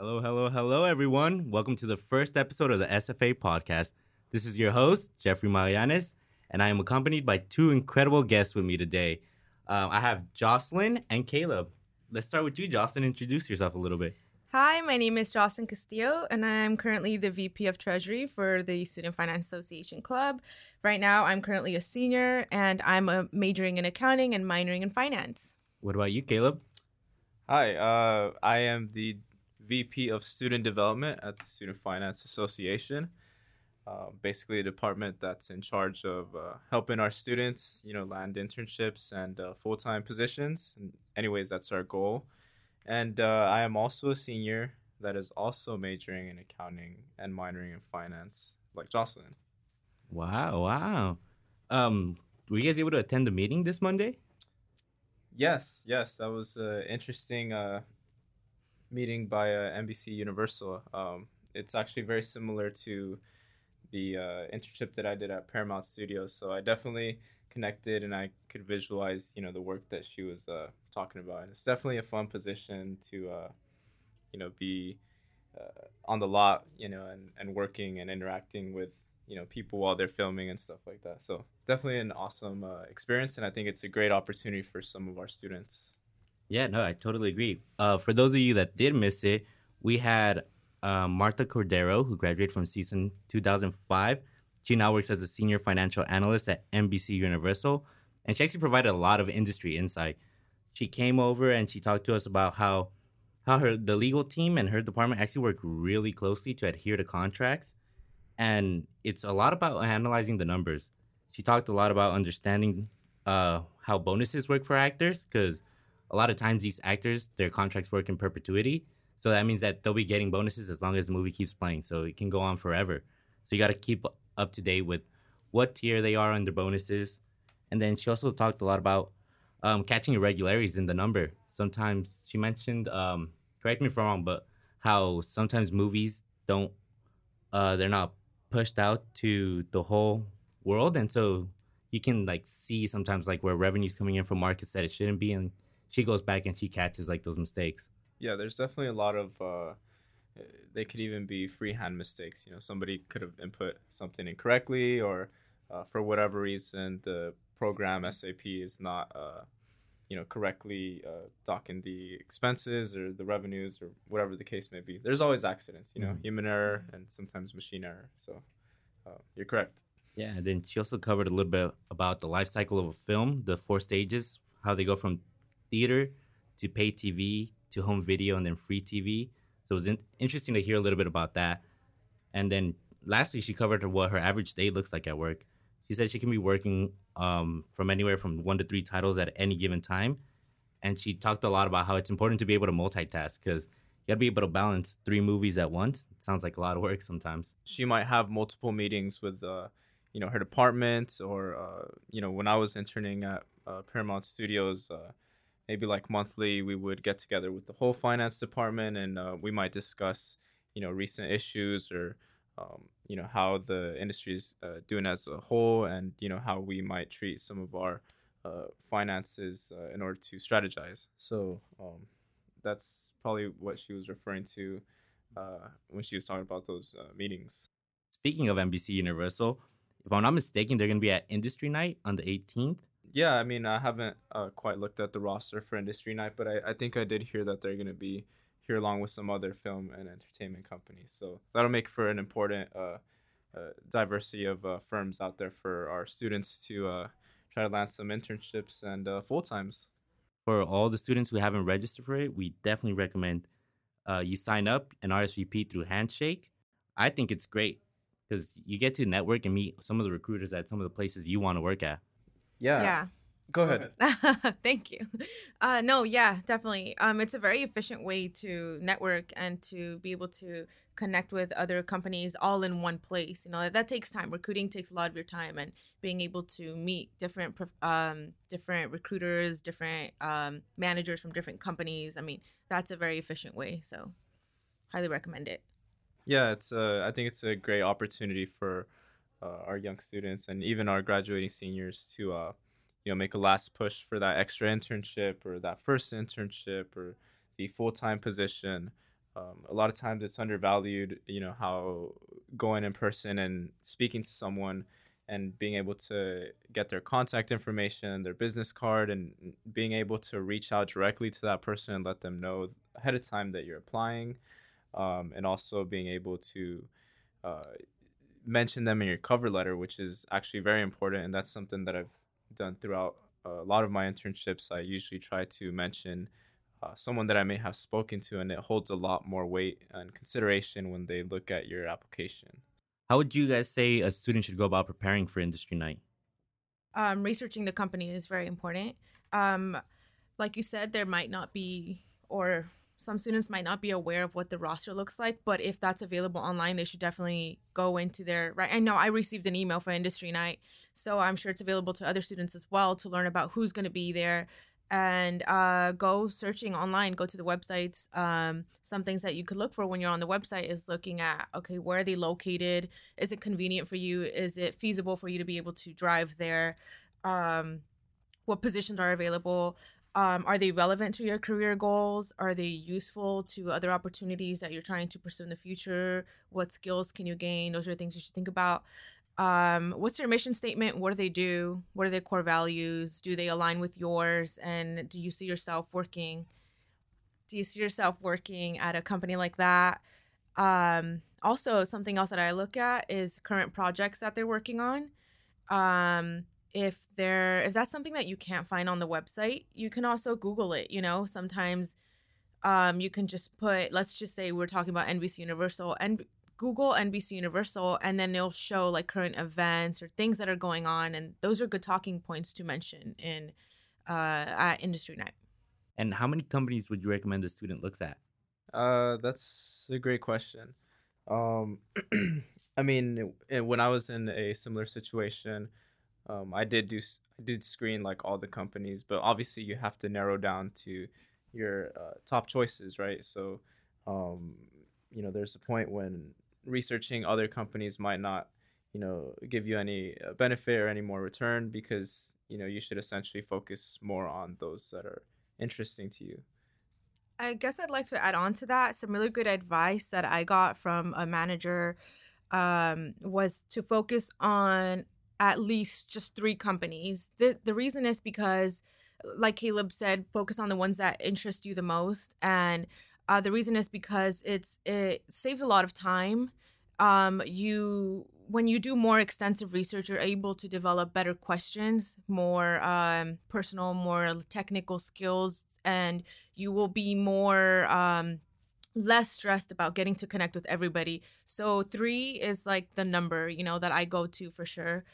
Hello, hello, hello, everyone. Welcome to the first episode of the SFA podcast. This is your host, Jeffrey Marianes, and I am accompanied by two incredible guests with me today. Uh, I have Jocelyn and Caleb. Let's start with you, Jocelyn. Introduce yourself a little bit. Hi, my name is Jocelyn Castillo, and I'm currently the VP of Treasury for the Student Finance Association Club. Right now, I'm currently a senior, and I'm a majoring in accounting and minoring in finance. What about you, Caleb? Hi, uh, I am the VP of Student Development at the Student Finance Association. Uh, basically, a department that's in charge of uh, helping our students, you know, land internships and uh, full-time positions. And anyways, that's our goal. And uh, I am also a senior that is also majoring in accounting and minoring in finance, like Jocelyn. Wow, wow. Um, were you guys able to attend the meeting this Monday? Yes, yes, that was an interesting uh, meeting by uh, NBC Universal. Um, it's actually very similar to the uh, internship that I did at Paramount Studios. So I definitely connected and I could visualize, you know, the work that she was uh, talking about. And it's definitely a fun position to, uh, you know, be uh, on the lot, you know, and, and working and interacting with, you know, people while they're filming and stuff like that. So definitely an awesome uh, experience. And I think it's a great opportunity for some of our students. Yeah, no, I totally agree. Uh, for those of you that did miss it, we had um, Martha Cordero, who graduated from season 2005. She now works as a senior financial analyst at NBC Universal, and she actually provided a lot of industry insight. She came over and she talked to us about how how her the legal team and her department actually work really closely to adhere to contracts, and it's a lot about analyzing the numbers. She talked a lot about understanding uh, how bonuses work for actors because a lot of times these actors their contracts work in perpetuity. So that means that they'll be getting bonuses as long as the movie keeps playing. So it can go on forever. So you got to keep up to date with what tier they are under bonuses. And then she also talked a lot about um, catching irregularities in the number. Sometimes she mentioned um, correct me if i'm wrong but how sometimes movies don't uh, they're not pushed out to the whole world. And so you can like see sometimes like where revenue's coming in from markets that it shouldn't be. And she goes back and she catches like those mistakes. Yeah, there's definitely a lot of. Uh, they could even be freehand mistakes. You know, somebody could have input something incorrectly, or uh, for whatever reason, the program SAP is not, uh, you know, correctly uh, docking the expenses or the revenues or whatever the case may be. There's always accidents. You know, mm-hmm. human error and sometimes machine error. So, uh, you're correct. Yeah, and then she also covered a little bit about the life cycle of a film, the four stages, how they go from theater to pay TV to home video and then free TV. So it was in- interesting to hear a little bit about that. And then lastly, she covered what her average day looks like at work. She said she can be working um, from anywhere from one to three titles at any given time. And she talked a lot about how it's important to be able to multitask because you got to be able to balance three movies at once. It sounds like a lot of work sometimes. She might have multiple meetings with, uh, you know, her department or, uh, you know, when I was interning at uh, Paramount Studios, uh, maybe like monthly we would get together with the whole finance department and uh, we might discuss you know recent issues or um, you know how the industry is uh, doing as a whole and you know how we might treat some of our uh, finances uh, in order to strategize. So um, that's probably what she was referring to uh, when she was talking about those uh, meetings. Speaking of nbc universal if i'm not mistaken they're going to be at industry night on the 18th yeah, I mean, I haven't uh, quite looked at the roster for Industry Night, but I, I think I did hear that they're going to be here along with some other film and entertainment companies. So that'll make for an important uh, uh, diversity of uh, firms out there for our students to uh, try to land some internships and uh, full times. For all the students who haven't registered for it, we definitely recommend you sign up and RSVP through Handshake. I think it's great because you get to network and meet some of the recruiters at some of the places you want to work at. Yeah. Yeah. Go ahead. Thank you. Uh, no, yeah, definitely. Um, it's a very efficient way to network and to be able to connect with other companies all in one place. You know, that, that takes time. Recruiting takes a lot of your time, and being able to meet different um, different recruiters, different um, managers from different companies. I mean, that's a very efficient way. So, highly recommend it. Yeah, it's. Uh, I think it's a great opportunity for uh, our young students and even our graduating seniors to uh, you know make a last push for that extra internship or that first internship or the full-time position um, a lot of times it's undervalued. You know how going in person and speaking to someone and being able to get their contact information, their business card, and being able to reach out directly to that person and let them know ahead of time that you're applying, um, and also being able to uh, mention them in your cover letter, which is actually very important, and that's something that I've done throughout a lot of my internships. I usually try to mention uh, someone that I may have spoken to, and it holds a lot more weight and consideration when they look at your application. How would you guys say a student should go about preparing for industry night? Um, researching the company is very important. Um, like you said, there might not be, or some students might not be aware of what the roster looks like. But if that's available online, they should definitely go into their right. I know I received an email for industry night, so I'm sure it's available to other students as well to learn about who's going to be there, and uh, go searching online go to the websites um, some things that you could look for when you're on the website is looking at okay where are they located is it convenient for you is it feasible for you to be able to drive there um, what positions are available um, are they relevant to your career goals are they useful to other opportunities that you're trying to pursue in the future what skills can you gain those are things you should think about um, what's their mission statement? What do they do? What are their core values? Do they align with yours? And do you see yourself working? Do you see yourself working at a company like that? Um, also, something else that I look at is current projects that they're working on. Um, if they're if that's something that you can't find on the website, you can also Google it. You know, sometimes um, you can just put. Let's just say we're talking about NBC Universal, and Google NBC Universal and then it'll show like current events or things that are going on. And those are good talking points to mention in uh, at industry night. And how many companies would you recommend a student looks at? Uh, that's a great question. Um, I mean, when I was in a similar situation, um, I did do I did screen like all the companies, but obviously you have to narrow down to your uh, top choices, right? So, um, you know, there's a point when researching other companies might not you know give you any uh, benefit or any more return because you know you should essentially focus more on those that are interesting to you i guess i'd like to add on to that some really good advice that i got from a manager um, was to focus on at least just three companies the, the reason is because like caleb said focus on the ones that interest you the most and uh, the reason is because it's it saves a lot of time. Um, you when you do more extensive research, you're able to develop better questions, more um, personal, more technical skills, and you will be more um, less stressed about getting to connect with everybody. So three is like the number, you know, that I go to for sure.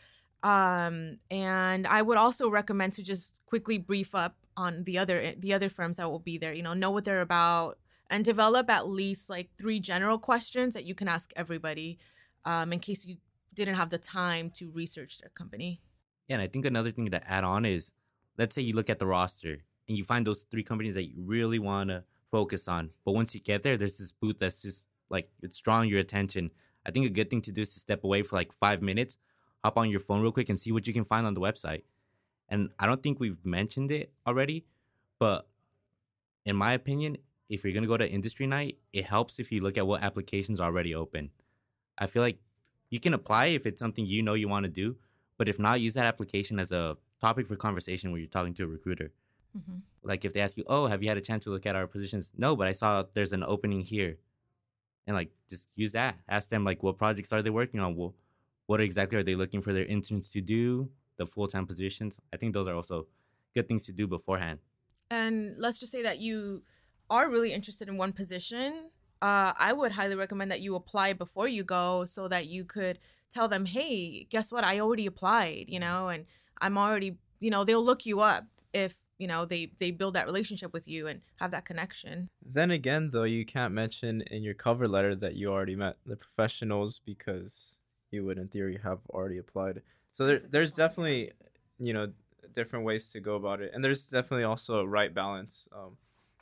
Um, and I would also recommend to just quickly brief up on the other the other firms that will be there. You know, know what they're about, and develop at least like three general questions that you can ask everybody um, in case you didn't have the time to research their company. Yeah, and I think another thing to add on is let's say you look at the roster and you find those three companies that you really want to focus on. But once you get there, there's this booth that's just like it's drawing your attention. I think a good thing to do is to step away for like five minutes, hop on your phone real quick, and see what you can find on the website. And I don't think we've mentioned it already, but in my opinion, if you're gonna go to industry night, it helps if you look at what applications are already open. I feel like you can apply if it's something you know you want to do, but if not, use that application as a topic for conversation when you're talking to a recruiter. Mm-hmm. Like if they ask you, "Oh, have you had a chance to look at our positions?" No, but I saw there's an opening here, and like just use that. Ask them like, what projects are they working on? Well, what exactly are they looking for their interns to do? The full time positions. I think those are also good things to do beforehand. And let's just say that you are really interested in one position, uh, I would highly recommend that you apply before you go so that you could tell them, hey, guess what? I already applied, you know, and I'm already, you know, they'll look you up if you know they they build that relationship with you and have that connection then again though you can't mention in your cover letter that you already met the professionals because you would in theory have already applied so there, there's definitely you know different ways to go about it and there's definitely also a right balance um,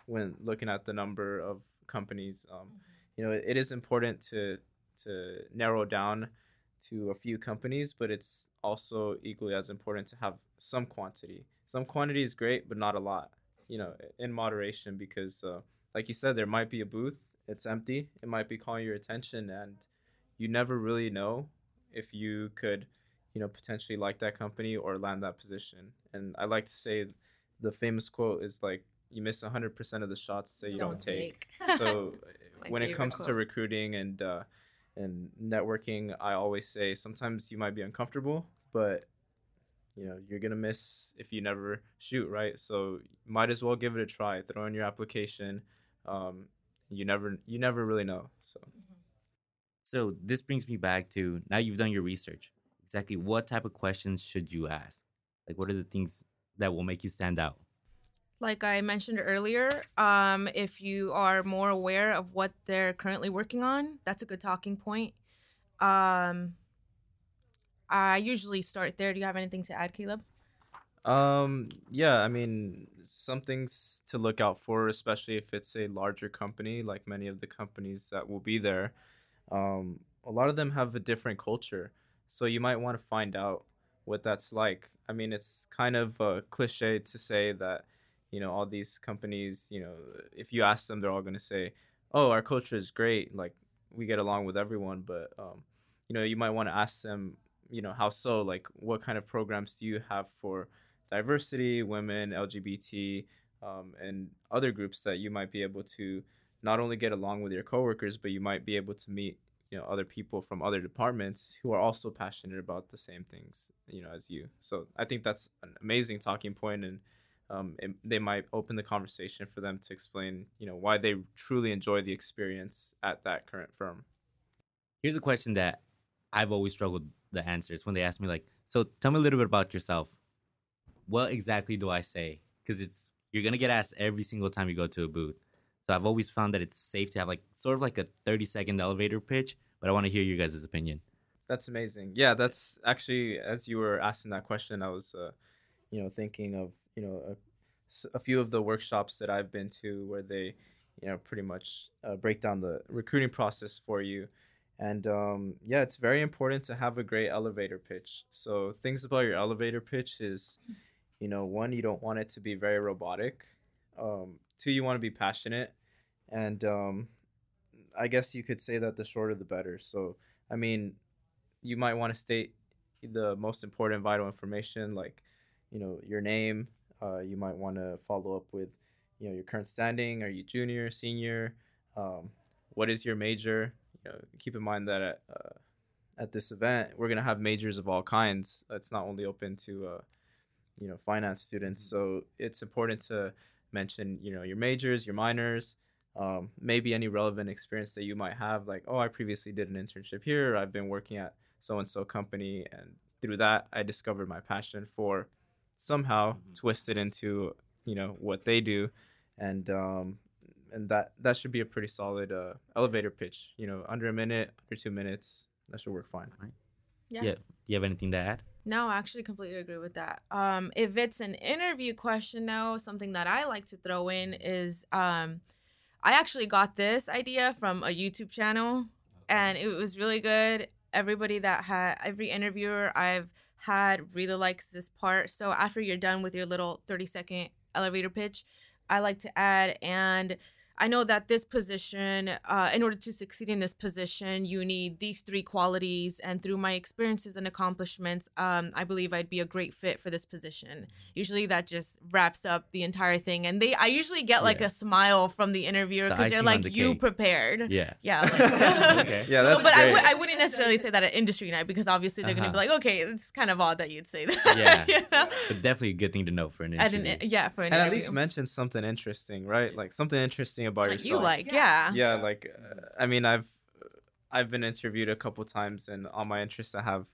when looking at the number of companies. Um, mm-hmm. you know, it, it is important to to narrow down to a few companies, but it's also equally as important to have some quantity. Some quantity is great, but not a lot. You know, in moderation, because uh, like you said, there might be a booth, it's empty. It might be calling your attention, and you never really know if you could, you know, potentially like that company or land that position. And I like to say, the famous quote is like, "You miss 100% of the shots that you don't, take." So when it comes to recruiting and uh, and networking, I always say sometimes you might be uncomfortable, but you know you're gonna miss if you never shoot, right? So might as well give it a try. Throw in your application. Um, you never you never really know. So So this brings me back to now you've done your research. Exactly what type of questions should you ask? Like what are the things that will make you stand out? like I mentioned earlier, um, if you are more aware of what they're currently working on, that's a good talking point. Um, I usually start there. Do you have anything to add, Caleb? Um, yeah, I mean, some things to look out for, especially if it's a larger company, like many of the companies that will be there. Um, a lot of them have a different culture, so you might want to find out what that's like. I mean, it's kind of a cliche to say that, you know, all these companies, you know, if you ask them, they're all going to say, "Oh, our culture is great. Like, we get along with everyone." But, um, you know, you might want to ask them, you know, how so? Like, what kind of programs do you have for diversity, women, LGBT, um, and other groups that you might be able to not only get along with your coworkers, but you might be able to meet you know other people from other departments who are also passionate about the same things you know as you. So I think that's an amazing talking point, and um, it, they might open the conversation for them to explain you know why they truly enjoy the experience at that current firm. Here's a question that I've always struggled the answers It's when they ask me like, so tell me a little bit about yourself. What exactly do I say? Because it's you're gonna get asked every single time you go to a booth. So I've always found that it's safe to have like sort of like a 30 second elevator pitch, but I want to hear your guys' opinion. That's amazing. Yeah, that's actually as you were asking that question, I was, uh, you know, thinking of you know a few of the workshops that I've been to where they, you know, pretty much uh, break down the recruiting process for you, and um, yeah, it's very important to have a great elevator pitch. So things about your elevator pitch is, you know, one you don't want it to be very robotic. Um, two, you want to be passionate, and um, I guess you could say that the shorter the better. So I mean, you might want to state the most important vital information like you know your name uh, you might want to follow up with you know your current standing. Are you junior senior? Um, what is your major? You know keep in mind that at, uh, at this event we're going to have majors of all kinds. It's not only open to uh, you know finance students. So it's important to mention you know your majors your minors um, maybe any relevant experience that you might have like oh i previously did an internship here i've been working at so and so company and through that i discovered my passion for somehow Mhm. twisted into you know what they do and um and that that should be a pretty solid uh, elevator pitch you know under a minute under two minutes that should work fine Yeah. Yeah. Do you have anything to add? No, I actually completely agree with that. Um, if it's an interview question, though, something that I like to throw in is um, I actually got this idea from a YouTube channel, and it was really good. Everybody that had every interviewer I've had really likes this part. So after you're done with your little 30 second elevator pitch, I like to add and I know that this position, uh, in order to succeed in this position, you need these three qualities. And through my experiences and accomplishments, um, I believe I'd be a great fit for this position. Usually, that just wraps up the entire thing. And they, I usually get like Yeah. a smile from the interviewer The because they're like, the "You cake." prepared." Yeah. Yeah. Like, Okay. yeah so, but I great. w- I wouldn't necessarily say that at industry night because obviously they're gonna be Uh-huh. like, okay, it's kind of odd that you'd say that. Yeah. You know? But definitely a good thing to know for an At interview. an, yeah, for an and at least mention something interesting right like something interesting about Like yourself you like, yeah. yeah like uh, i mean i've i've been interviewed a couple times and on my interests i have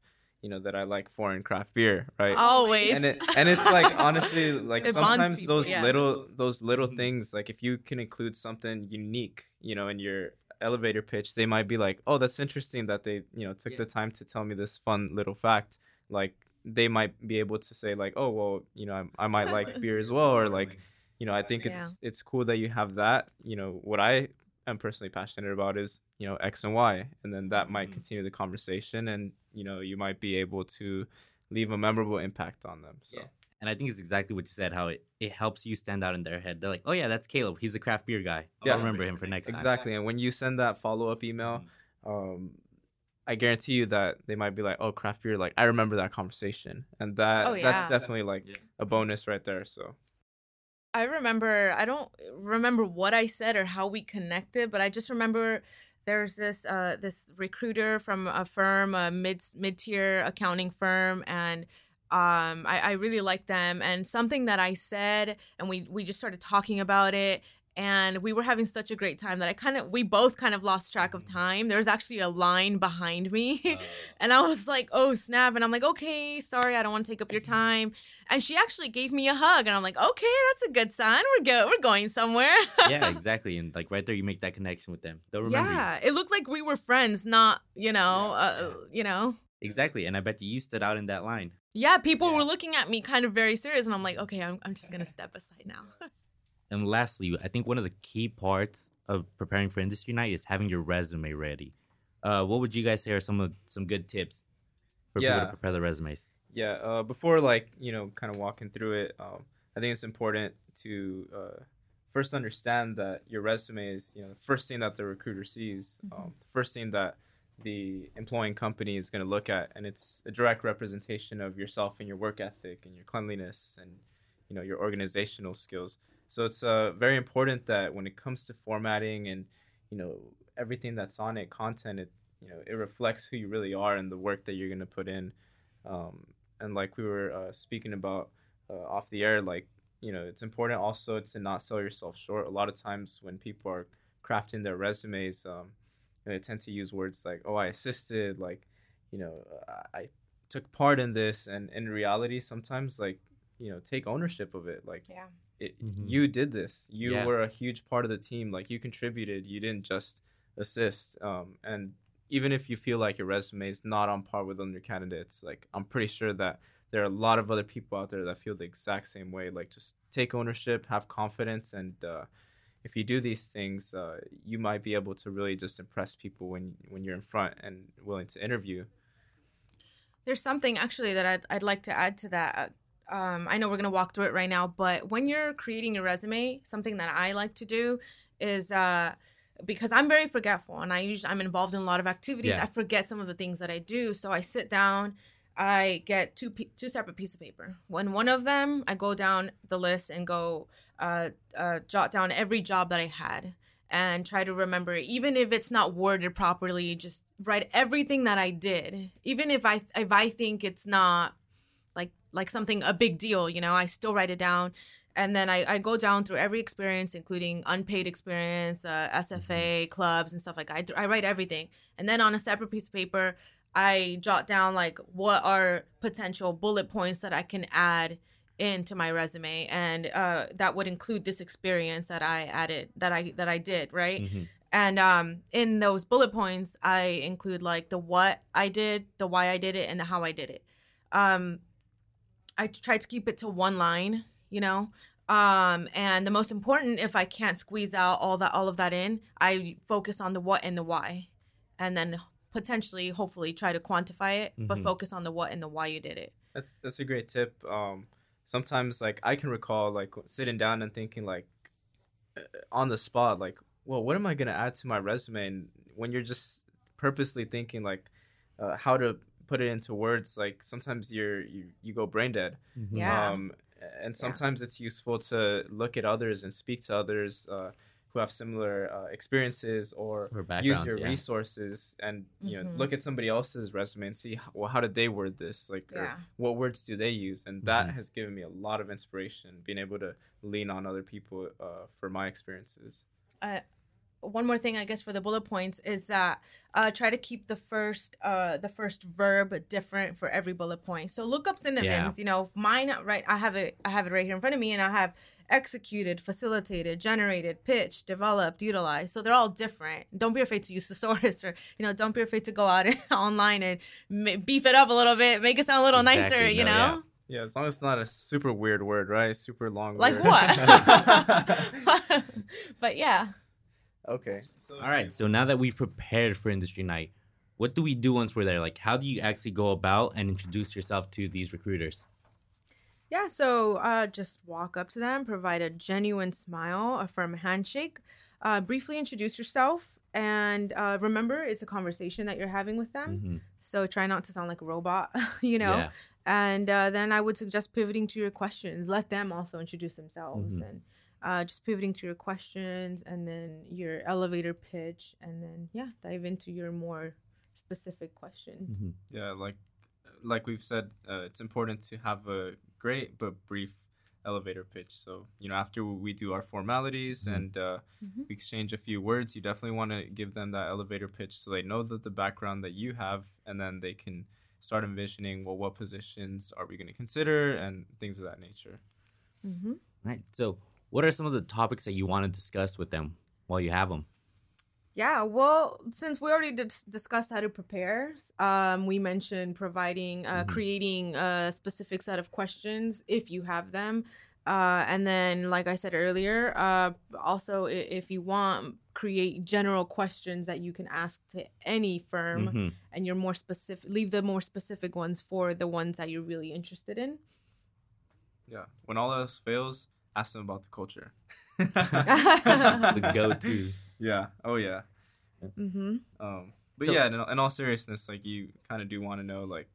you know that i like foreign craft beer right Always. and it and it's like honestly like It sometimes people, those yeah. little those little Mhm. things like if you can include something unique you know in your elevator pitch they might be like oh that's interesting that they you know took Yeah. the time to tell me this fun little fact like they might be able to say like oh well you know i, I might like beer as well or like you know i think Yeah. it's it's cool that you have that you know what i am personally passionate about is you know x and y and then that might Mhm. continue the conversation and you know you might be able to leave a memorable impact on them so Yeah. And I think it's exactly what you said. How it, it helps you stand out in their head. They're like, "Oh yeah, that's Caleb. He's a craft beer guy. Yeah. I'll remember him for next time." Exactly. And when you send that follow up email, um, I guarantee you that they might be like, "Oh, craft beer." Like I remember that conversation, and that Oh, yeah. that's definitely like Yeah. a bonus right there. So I remember I don't remember what I said or how we connected, but I just remember there's this uh this recruiter from a firm, a mid mid tier accounting firm, and um I, I really liked them and something that I said and we we just started talking about it and we were having such a great time that I kind of we both kind of lost track of time. There was actually a line behind me. And I was like, oh, snap. And I'm like, okay, sorry, I don't want to take up your time. And she actually gave me a hug. And I'm like, okay, that's a good sign. We're go- we're going somewhere. yeah, exactly. And like right there, you make that connection with them. They'll remember you. yeah. It looked like we were friends, not, you know, Yeah, uh, you know. Exactly. And I bet you, you stood out in that line. Yeah, people Yeah. were looking at me kind of very serious. And I'm like, okay, I'm, I'm just going to step aside now. And lastly, I think one of the key parts of preparing for industry night is having your resume ready. Uh, what would you guys say are some of some good tips for people to prepare their resumes? Yeah, uh, before like you know, kind of walking through it, um, I think it's important to uh, first understand that your resume is you know the first thing that the recruiter sees, Mhm. um, the first thing that the employing company is going to look at, and it's a direct representation of yourself and your work ethic and your cleanliness and you know your organizational skills. So it's uh, very important that when it comes to formatting and you know everything that's on it, content, it you know it reflects who you really are and the work that you're going to put in. Um, and like we were uh, speaking about uh, off the air, like you know it's important also to not sell yourself short. A lot of times when people are crafting their resumes, um, they tend to use words like "oh, I assisted," like you know, I I took part in this, and in reality, sometimes like you know, take ownership of it. Like Yeah. it, Mhm. you did this. You Yeah. were a huge part of the team. Like you contributed. You didn't just assist. Um, and even if you feel like your resume is not on par with other candidates, like I'm pretty sure that there are a lot of other people out there that feel the exact same way. Like just take ownership, have confidence, and uh, if you do these things, uh, you might be able to really just impress people when when you're in front and willing to interview. There's something actually that I'd, I'd like to add to that. Um, I know we're to walk through it right now, but when you're creating your resume, something that I like to do is uh, because I'm very forgetful and I usually I'm involved in a lot of activities. Yeah. I forget some of the things that I do, so I sit down. I get two two separate pieces of paper. When one of them, I go down the list and go uh, uh, jot down every job that I had and try to remember, even if it's not worded properly, just write everything that I did. Even if I if I think it's not like like something a big deal, you know, I still write it down. And then I, I go down through every experience, including unpaid experience, uh, SFA, clubs, and stuff like that. I, I write everything. And then on a separate piece of paper, I jot down like what are potential bullet points that I can add into my resume, and uh, that would include this experience that I added, that I that I did, right? Mhm. And um, in those bullet points, I include like the what I did, the why I did it, and the how I did it. Um, I try to keep it to one line, you know. Um, and the most important, if I can't squeeze out all that, all of that in, I focus on the what and the why, and then potentially, hopefully, try to quantify it, but Mhm. focus on the what and the why you did it. That's that's a great tip. Um, sometimes like I can recall like sitting down and thinking like uh, on the spot like, well, what am I gonna add to my resume? And when you're just purposely thinking like uh, how to put it into words, like sometimes you're you, you go brain dead. Mhm. Yeah. Um, and sometimes it's useful to look at others and speak to others uh, who have similar uh, experiences or Or use your yeah. resources and you know Mhm. look at somebody else's resume and see how, well how did they word this like Yeah. what words do they use and that Mhm. has given me a lot of inspiration being able to lean on other people uh, for my experiences one more thing i guess for the bullet points is that uh, try to keep the first uh, the first verb different for every bullet point. So look up synonyms you know mine right i have it i have it right here in front of me and i have executed facilitated generated pitched developed utilized. So they're all different. Don't be afraid to use thesaurus or you know don't be afraid to go out and online and ma- beef it up a little bit make it sound a little nicer you no, know? yeah as long as it's not a super weird word right? Super long like word. what? But yeah okay so All right. So now that we've prepared for industry night, what do we do once we're there? Like, how do you actually go about and introduce yourself to these recruiters? Yeah, so uh, just walk up to them, provide a genuine smile, a firm handshake, uh, briefly introduce yourself, and uh, remember it's a conversation that you're having with them. Mhm. So try not to sound like a robot, you know. Yeah. And uh, then I would suggest pivoting to your questions. Let them also introduce themselves Mhm. and uh, just pivoting to your questions and then your elevator pitch, and then yeah, dive into your more specific question. Mhm. Yeah, like like we've said, uh, it's important to have a great but brief elevator pitch. So you know, after we do our formalities Mhm. and uh, Mhm. we exchange a few words, you definitely want to give them that elevator pitch so they know that the background that you have, and then they can start envisioning, well, what positions are we going to consider, and things of that nature. Mm-hmm. Right. So, what are some of the topics that you want to discuss with them while you have them? Yeah, well, since we already dis- discussed how to prepare, um, we mentioned providing, uh, Mhm. creating a specific set of questions if you have them. Uh, and then, like I said earlier, uh, also if you want, create general questions that you can ask to any firm, Mhm. and you're more specific. Leave the more specific ones for the ones that you're really interested in. Yeah. When all else fails, ask them about the culture. the go-to. Yeah. Oh yeah. Mm-hmm. Um, but So- yeah, in, in all seriousness, like you kind of do want to know, like,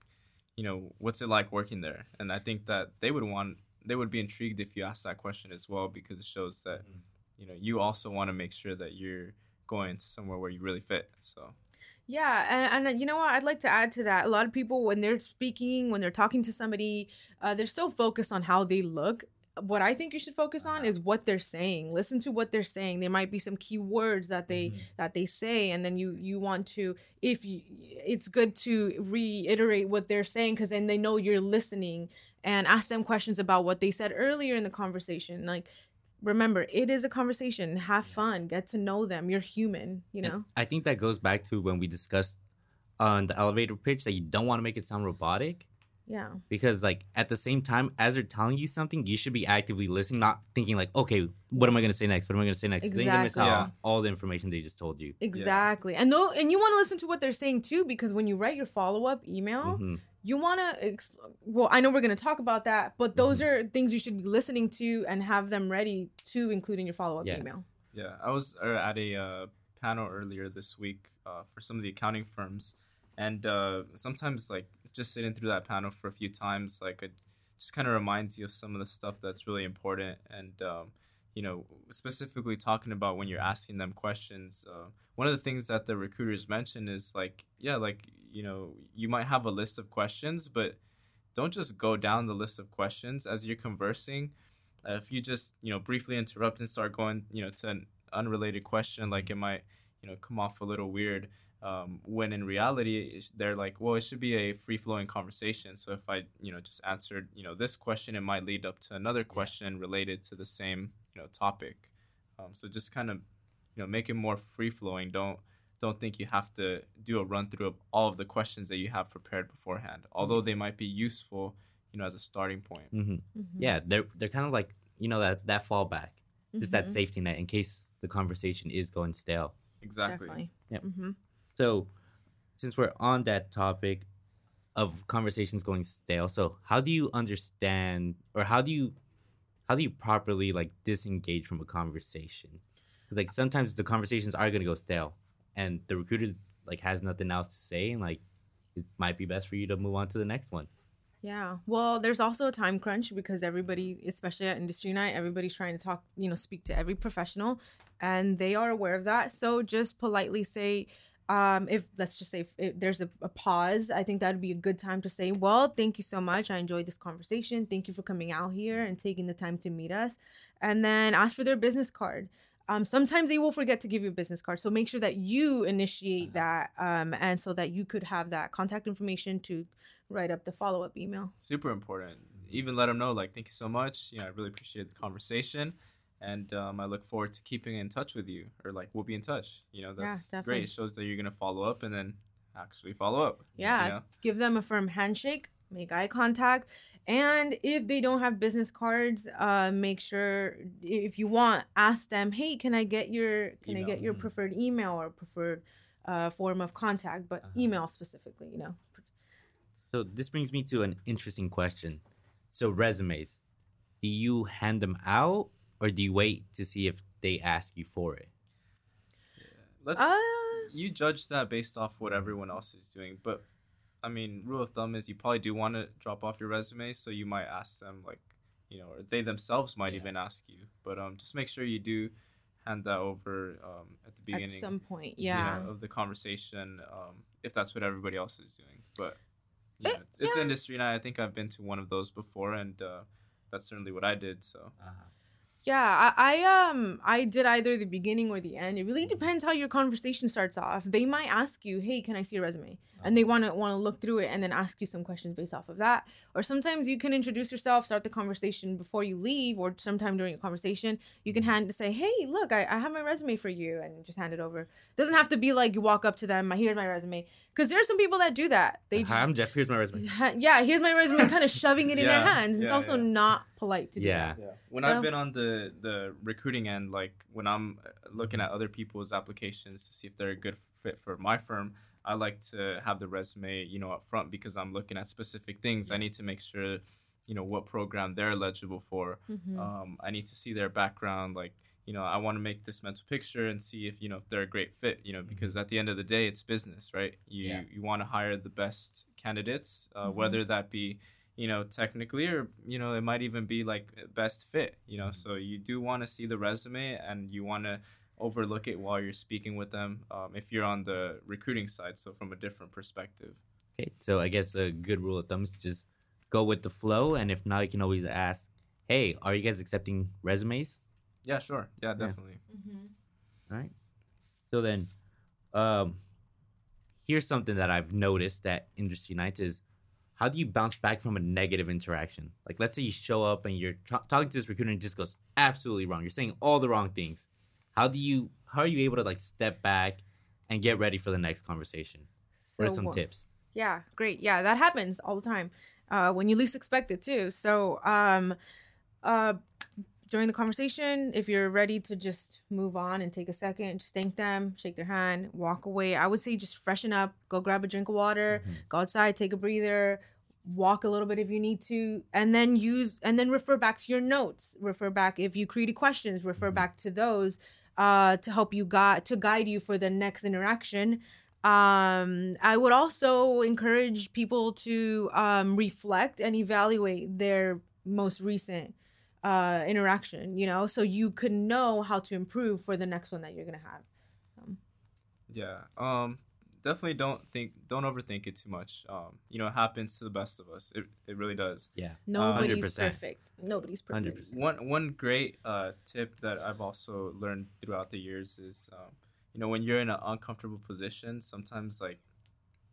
you know, what's it like working there? And I think that they would want, they would be intrigued if you ask that question as well, because it shows that, Mhm. you know, you also want to make sure that you're going to somewhere where you really fit. So Yeah, and, and you know what? I'd like to add to that. A lot of people, when they're speaking, when they're talking to somebody, uh, they're so focused on how they look. What I think you should focus on Uh-huh. is what they're saying. Listen to what they're saying. There might be some key words that they Mhm. that they say, and then you you want to if you, it's good to reiterate what they're saying because then they know you're listening and ask them questions about what they said earlier in the conversation. Like, remember, it is a conversation. Have fun. Get to know them. You're human. You And know. I think that goes back to when we discussed on the elevator pitch that you don't want to make it sound robotic Yeah. because like at the same time as they're telling you something, you should be actively listening, not thinking like, okay, what am I going to say next? What am I going to say next? 'Cause Then you're gonna miss out Exactly. all the information they just told you. Exactly. And though and you want to listen to what they're saying too because when you write your follow-up email, Mhm. you want to ex- well, I know we're going to talk about that, but those Mm-hmm. are things you should be listening to and have them ready to include in your follow-up Yeah. email. Yeah, I was uh, at a uh, panel earlier this week uh, for some of the accounting firms, and uh, sometimes like just sitting through that panel for a few times, like it just kind of reminds you of some of the stuff that's really important, and um, you know, specifically talking about when you're asking them questions. Uh, one of the things that the recruiters mentioned is like, yeah, like you know, you might have a list of questions, but don't just go down the list of questions as you're conversing uh, if you just you know briefly interrupt and start going you know to an unrelated question like it might you know come off a little weird um, when in reality they're like well it should be a free flowing conversation so if i you know just answered you know this question it might lead up to another question related to the same you know topic um, so just kind of you know make it more free flowing don't don't think you have to do a run through of all of the questions that you have prepared beforehand although they might be useful you know as a starting point Mhm. Mhm. Yeah, they're they're kind of like you know that that fallback, just that Mhm. safety net in case the conversation is going stale. exactly Definitely. Yep. So, since we're on that topic of conversations going stale, so how do you understand, or how do you, how do you properly like disengage from a conversation? Because like sometimes the conversations are gonna go stale, and the recruiter like has nothing else to say, and like it might be best for you to move on to the next one. Yeah. Well, there's also a time crunch because everybody, especially at industry night, everybody's trying to talk, you know, speak to every professional and they are aware of that. So just politely say, um, if let's just say if, if there's a, a pause, I think that would be a good time to say, well, thank you so much. I enjoyed this conversation. Thank you for coming out here and taking the time to meet us. And then ask for their business card. Um, sometimes they will forget to give you a business card. So make sure that you initiate that um, and so that you could have that contact information to write up the follow up email. super important. Even let them know, like, thank you so much. You know, I really appreciate the conversation, and um, I look forward to keeping in touch with you, or like, we'll be in touch. You know, that's definitely. great. It shows that you're gonna follow up and then actually follow up. Yeah, you know? give them a firm handshake, make eye contact, and if they don't have business cards, uh, make sure if you want, ask them, hey, can I get your can I get your Mhm. preferred email or preferred uh, form of contact, but Uh-huh. email specifically, you know. So this brings me to an interesting question. So resumes, do you hand them out or do you wait to see if they ask you for it? Let's Uh, you judge that based off what everyone else is doing, but I mean, rule of thumb is you probably do want to drop off your resume, so you might ask them like, you know, or they themselves might Yeah. even ask you. But um, just make sure you do hand that over um, at the beginning. at some point, you yeah. know, of the conversation, um, if that's what everybody else is doing. But yeah, it's yeah. industry, and I think I've been to one of those before, and uh, that's certainly what I did. So Yeah, I, I um I did either the beginning or the end. It really depends how your conversation starts off. They might ask you, "Hey, can I see your resume?" And they want to want to look through it and then ask you some questions based off of that. Or sometimes you can introduce yourself, start the conversation before you leave, or sometime during a conversation, you can hand say, "Hey, look, I, I have my resume for you," and just hand it over. doesn't have to be like you walk up to them, "Here's my resume," because there are some people that do that. They just Hi, I'm Jeff. Here's my resume. yeah, here's my resume, kind of shoving it in their Yeah, hands. It's yeah, also yeah. not polite to do Yeah. that. Yeah. When So- I've been on the the recruiting end, like when I'm uh, looking at other people's applications to see if they're a good fit for my firm, I like to have the resume, you know, up front because I'm looking at specific things. I need to make sure, you know, what program they're eligible for. Mhm. Um, I need to see their background, like. You know, I want to make this mental picture and see if you know if they're a great fit. You know, because at the end of the day, it's business, right? You Yeah. you want to hire the best candidates, uh, Mhm. whether that be you know, technically, or you know, it might even be like best fit. You know, Mhm. so you do want to see the resume and you want to overlook it while you're speaking with them. Um, if you're on the recruiting side, so from a different perspective. Okay, so I guess a good rule of thumb is just go with the flow, and if not, you can always ask, "Hey, are you guys accepting resumes?" Yeah, sure. Yeah, definitely. Mhm. All right. So then, um, here's something that I've noticed at industry nights is how do you bounce back from a negative interaction? Like, let's say you show up and you're tra- talking to this recruiter and it just goes absolutely wrong. You're saying all the wrong things. How do you how are you able to like step back and get ready for the next conversation? What are some tips? Yeah, great. Yeah, that happens all the time. Uh, when you least expect it too. So, um, uh, during the conversation, if you're ready to just move on and take a second, just thank them, shake their hand, walk away. I would say just freshen up, go grab a drink of water, Mhm. go outside, take a breather, walk a little bit if you need to, and then use and then refer back to your notes. Refer back if you created questions, refer Mhm. back to those uh, to help you guide to guide you for the next interaction. Um, I would also encourage people to um, reflect and evaluate their most recent uh, interaction. You know, so you could know how to improve for the next one that you're gonna have. Yeah. Um, definitely don't think, don't overthink it too much. Um, you know, it happens to the best of us. It, it really does. Yeah. Nobody's 100%. perfect. Nobody's perfect. 100%. One one great uh, tip that I've also learned throughout the years is, um, you know, when you're in an uncomfortable position, sometimes like,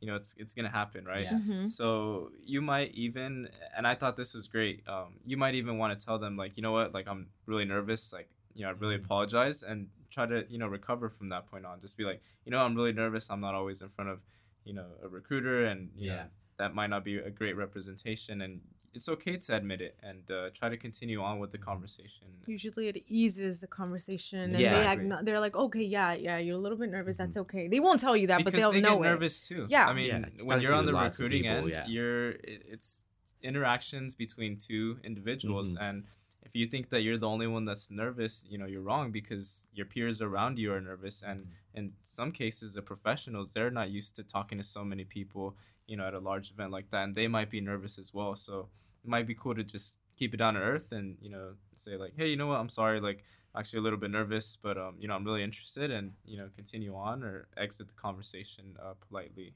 you know, it's it's gonna happen, right? Yeah. Mhm. So you might even, and I thought this was great. Um, you might even want to tell them like, you know what, like I'm really nervous. Like, you know, I really apologize, and try to you know recover from that point on. Just be like, you know, I'm really nervous. I'm not always in front of, you know, a recruiter, and you Yeah. know that might not be a great representation, and it's okay to admit it and uh, try to continue on with the conversation. Usually it eases the conversation, and Yeah. they agno- they're like, okay, yeah, yeah, you're a little bit nervous. Mhm. That's okay. They won't tell you that, but they'll they know get it. nervous too. Yeah. I mean, Yeah, when you're on the recruiting people, end, yeah. you're it's interactions between two individuals, Mhm. and if you think that you're the only one that's nervous, you know you're wrong because your peers around you are nervous, and in some cases, the professionals they're not used to talking to so many people, you know, at a large event like that, and they might be nervous as well. So it might be cool to just keep it down to earth and you know say like, hey, you know what, I'm sorry, like actually a little bit nervous, but um, you know, I'm really interested, and you know, continue on or exit the conversation uh, politely.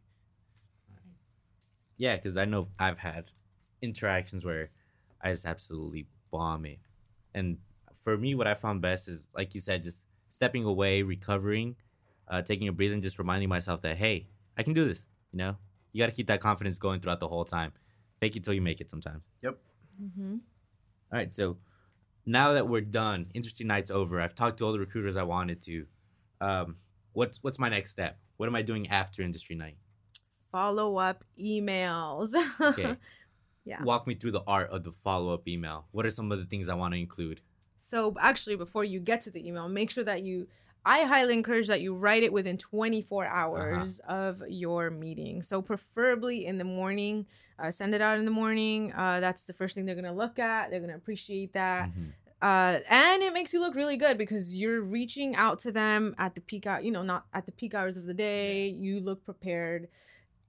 Yeah, because I know I've had interactions where I just absolutely bomb it. And for me, what I found best is, like you said, just stepping away, recovering, uh, taking a breather, and just reminding myself that, hey, I can do this. You know, you got to keep that confidence going throughout the whole time. Fake it till you make it sometimes. Yep. hmm All right, so now that we're done, interesting night's over. I've talked to all the recruiters I wanted to. Um, what's what's my next step? What am I doing after industry night? Follow up emails. Okay. Yeah. Walk me through the art of the follow up email. What are some of the things I want to include? So actually, before you get to the email, make sure that you I highly encourage that you write it within 24 hours of your meeting. So, preferably in the morning. Uh, send it out in the morning. Uh, that's the first thing they're going to look at. They're going to appreciate that. Mhm. Uh, and it makes you look really good because you're reaching out to them at the peak hour, you know, not at the peak hours of the day. You look prepared.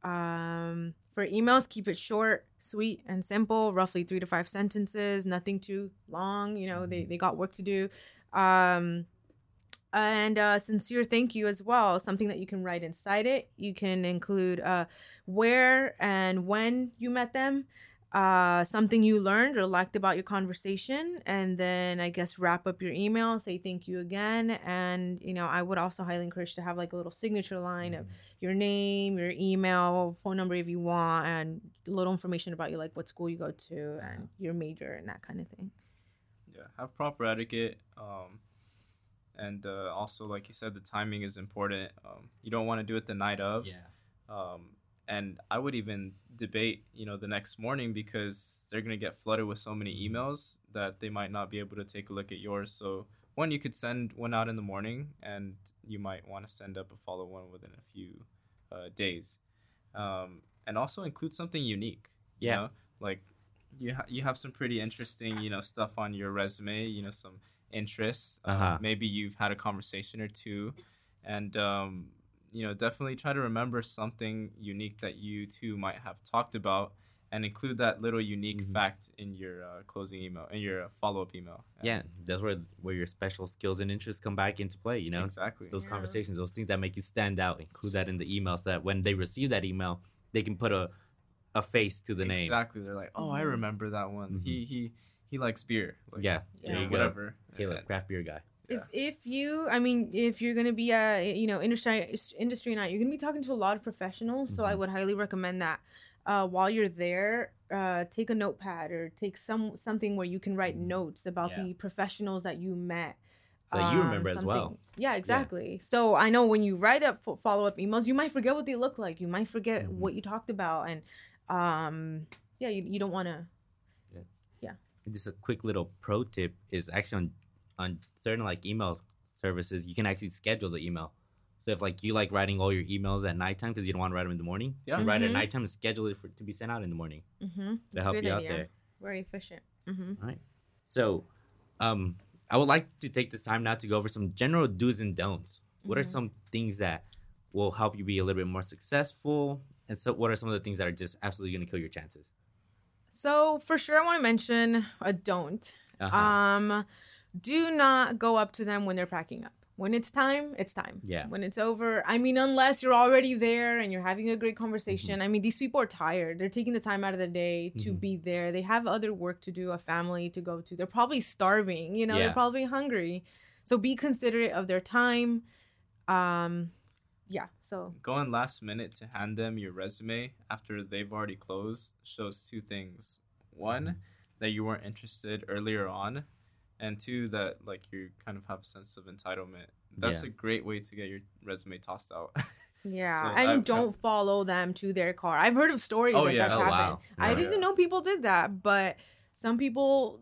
Um, for emails, keep it short, sweet, and simple. Roughly three to five sentences. Nothing too long. You know, they they got work to do. Um, and uh, sincere thank you as well. Something that you can write inside it. You can include uh, where and when you met them, uh, something you learned or liked about your conversation, and then I guess wrap up your email, say thank you again, and you know I would also highly encourage to have like a little signature line of your name, your email, phone number if you want, and a little information about you, like what school you go to and your major and that kind of thing. yeah have proper etiquette um and uh, also like you said the timing is important um you don't want to do it the night of Yeah. um and i would even debate you know the next morning because they're going to get flooded with so many emails that they might not be able to take a look at yours so one you could send one out in the morning and you might want to send up a follow one within a few uh, days um, and also include something unique you Yeah. know? like you, ha- you have some pretty interesting you know stuff on your resume you know some interests uh, Uh-huh. maybe you've had a conversation or two and um, you know definitely try to remember something unique that you two might have talked about and include that little unique Mhm. fact in your uh, closing email in your uh, follow-up email Yeah, that's where where your special skills and interests come back into play. You know, exactly those Yeah. conversations, those things that make you stand out. Include that in the email so that when they receive that email, they can put a a face to the name. exactly they're like oh i Mhm. remember that one he he he likes beer like, Yeah, you there know, you go. whatever Caleb, And- craft beer guy. If Yeah. if you, I mean, if you're gonna be a you know industry industry night, you're gonna be talking to a lot of professionals. So I Mhm. would highly recommend that. Uh, while you're there, uh, take a notepad or take some something where you can write Mhm. notes about Yeah. the professionals that you met. You um, remember as well. something- Yeah, exactly. So I know when you write up follow up emails, you might forget what they look like. You might forget Mhm. what you talked about, and um, yeah, you, you don't want to. And just a quick little pro tip is actually on on certain like email services, you can actually schedule the email. So if like you like writing all your emails at nighttime because you don't want to write them in the morning, Yeah. you write it at nighttime and schedule it for, to be sent out in the morning Mm-hmm. to help you out there. Very efficient. Mm-hmm. All right. So, um, I would like to take this time now to go over some general do's and don'ts. What are Mhm. some things that will help you be a little bit more successful? And so, what are some of the things that are just absolutely going to kill your chances? So for sure, I want to mention a don't. Uh-huh. Um, do not go up to them when they're packing up. When it's time, it's time. Yeah. When it's over, I mean, unless you're already there and you're having a great conversation. Mm-hmm. I mean, these people are tired. They're taking the time out of the day to Mhm. be there. They have other work to do, a family to go to. They're probably starving. You know, Yeah. they're probably hungry. So be considerate of their time. Um, yeah. So going last minute to hand them your resume after they've already closed shows two things one that you weren't interested earlier on and two that like you kind of have a sense of entitlement that's Yeah. a great way to get your resume tossed out Yeah, So and I've- don't follow them to their car. I've heard of stories Oh, like yeah. that's Oh, happened. wow. I Yeah. didn't know people did that, but some people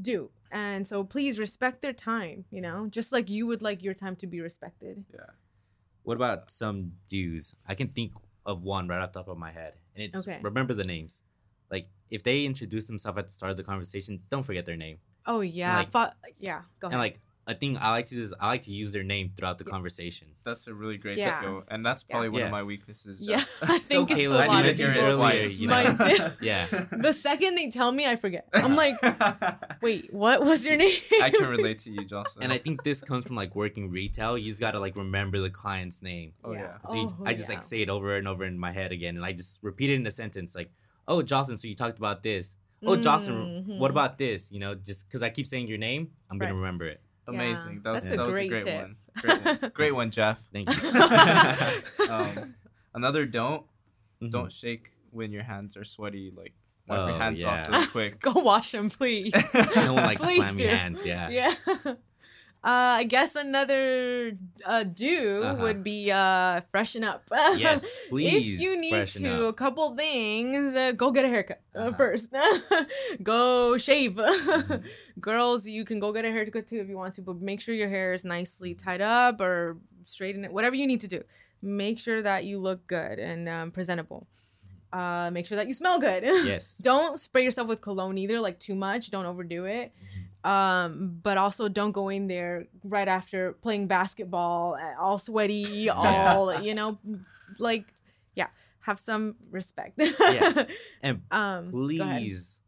do. And so please respect their time, you know, just like you would like your time to be respected. yeah What about some do's? I can think of one right off the top of my head, and it's Okay. remember the names. Like if they introduce themselves at the start of the conversation, don't forget their name. Oh yeah, like- Fo- yeah. Go ahead. And like a thing I like to do is I like to use their name throughout the Yeah. conversation. that's a really great Yeah. skill and that's Yeah. probably one Yeah. of my weaknesses yeah, I think it's Caleb, a I lot need of to hear it people. earlier, you know? Mine too. Yeah. The second they tell me, I forget. I'm like, wait, what was your name? i can relate to you jocelyn And I think this comes from like working retail. You just gotta like remember the client's name. oh yeah, So you, Oh, I just yeah. like say it over and over in my head again, and I just repeat it in a sentence like, "Oh, Jocelyn, so you talked about this. Oh, Jocelyn, Mhm. what about this? You know, just because I keep saying your name, I'm gonna remember it. amazing that was, That's a that was a great great tip. one great one great one jeff Thank you. um, another don't Mhm. don't shake when your hands are sweaty. Like wipe Oh, your hands yeah. off really quick. Go wash them, please. no one likes Please clammy do. hands. Yeah. yeah. Uh, I guess another uh, do Uh-huh. would be uh, freshen up. Yes, please if you need to, up. a couple things, uh, go get a haircut uh, Uh-huh. first. go shave. Mm-hmm. Girls, you can go get a haircut too if you want to, but make sure your hair is nicely tied up or straighten it. Whatever you need to do, make sure that you look good and um, presentable. Uh, make sure that you smell good. Yes. don't spray yourself with cologne either, like too much. Don't overdo it. Um, but also don't go in there right after playing basketball, uh, all sweaty, all you know, like yeah, have some respect. Yeah. And um, please,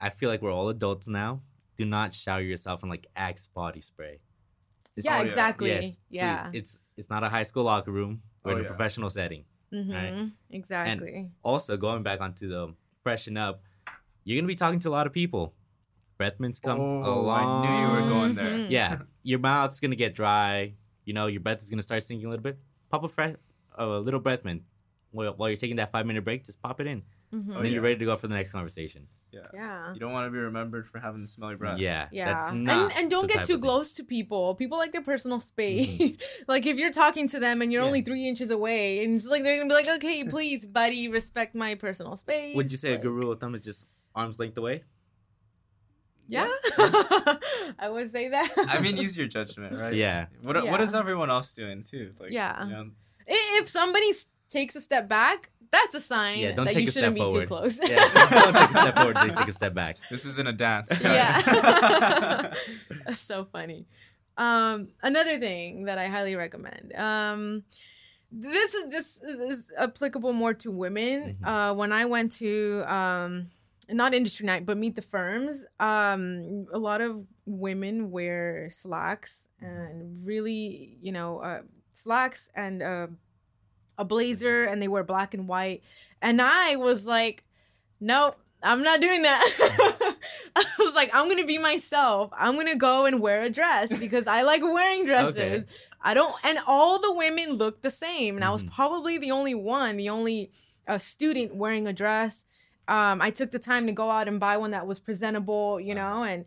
I feel like we're all adults now. Do not shower yourself in like Axe body spray. Just- Yeah, Oh, exactly. Yes, please. yeah. It's it's not a high school locker room. We're Oh, in a yeah. professional setting. Mm-hmm. right. Exactly. Also, going back onto the freshen up, you're gonna be talking to a lot of people. Breath mints come Oh, along. I knew you were going there. Mhm. Yeah, your mouth's gonna get dry. You know, your breath is gonna start stinking a little bit. Pop a fresh, a little breath mint while, while you're taking that five minute break. Just pop it in, Mhm. and Oh, then yeah. you're ready to go for the next conversation. Yeah. Yeah. You don't want to be remembered for having the smelly breath. Yeah, Yeah, That's and not and don't get too close to people. People like their personal space. like if you're talking to them and you're Yeah. only three inches away, and it's like they're gonna be like, "Okay, please, buddy, respect my personal space." Would you say a Like, good rule of thumb is just arms length away? Yeah, I would say that. I mean, use your judgment, right? Yeah. What Yeah. What is everyone else doing too? Like, Yeah. You know, if somebody takes a step back, that's a sign Yeah, don't that take you a step shouldn't be forward. too close. Yeah, don't take a step forward. Just take a step back. this isn't a dance. guys. Yeah. That's so funny. Um, another thing that I highly recommend. Um, this is this is applicable more to women. Mhm. Uh, when I went to um, not industry night, but meet the firms, um, a lot of women wear slacks and really, you know, uh, slacks and uh, a blazer, and they wear black and white. And I was like, nope, I'm not doing that. I was like, I'm gonna be myself. I'm gonna go and wear a dress because I like wearing dresses. Okay. I don't, and all the women looked the same, and I was Mhm. probably the only one, the only uh, student wearing a dress. Um, I took the time to go out and buy one that was presentable, you know, and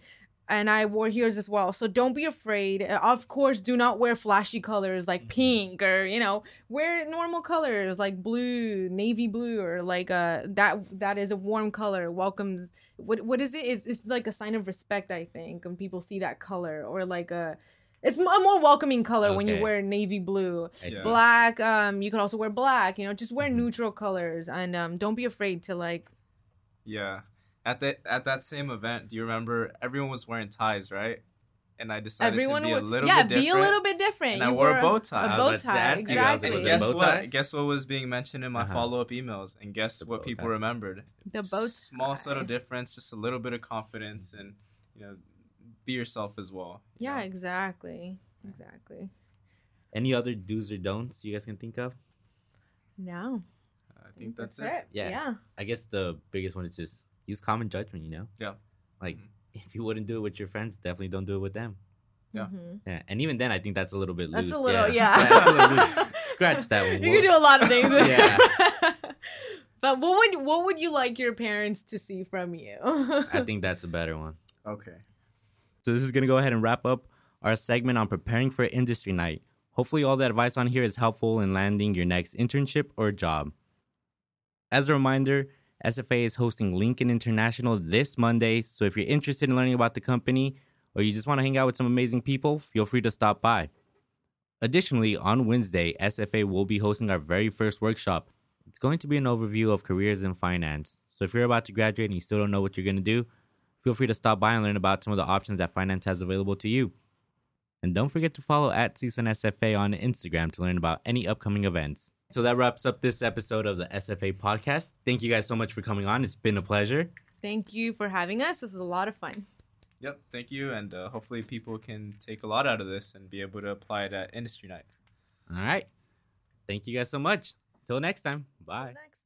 and I wore heels as well. So don't be afraid. Uh, Of course, do not wear flashy colors like Mhm. pink or you know, wear normal colors like blue, navy blue, or like uh that that is a warm color. Welcomes what what is it? It's, it's like a sign of respect, I think, when people see that color or like a. It's m- a more welcoming color when you wear navy blue Yeah. black um you could also wear black you know just wear Mhm. neutral colors and um don't be afraid to like Yeah. At that at that same event, do you remember everyone was wearing ties, right? And I decided everyone to be a would little yeah bit be different. a little bit different And I wore a bow tie. a I bow was about to tie I exactly like, was it guess bow what? Guess what was being mentioned in my Uh-huh. follow up emails, and guess The what people tie. remembered? the bow tie. Small subtle difference, just a little bit of confidence, and you know, be yourself as well. you yeah know? exactly exactly Any other do's or don'ts you guys can think of? no I think that's, it. Yeah. yeah I guess the biggest one is just use common judgment. You know. Yeah. Like Mhm. if you wouldn't do it with your friends, definitely don't do it with them. Yeah. Mhm. Yeah. And even then, I think that's a little bit that's loose. a little yeah, that's a little loose. Scratch that one. you can do a lot of things Yeah. but what would what would you like your parents to see from you I think that's a better one. Okay. So this is gonna go ahead and wrap up our segment on preparing for industry night. Hopefully, all the advice on here is helpful in landing your next internship or job. As a reminder, SFA is hosting Lincoln International this Monday, so if you're interested in learning about the company or you just want to hang out with some amazing people, feel free to stop by. Additionally, on Wednesday, SFA will be hosting our very first workshop. It's going to be an overview of careers in finance. So if you're about to graduate and you still don't know what you're going to do, feel free to stop by and learn about some of the options that finance has available to you. And don't forget to follow at Season SFA on Instagram to learn about any upcoming events. So that wraps up this episode of the SFA podcast. Thank you guys so much for coming on. It's been a pleasure. thank you for having us this was a lot of fun Yep. Thank you, and uh, hopefully people can take a lot out of this and be able to apply it at industry night. All right. Thank you guys so much. Till next time. Bye. next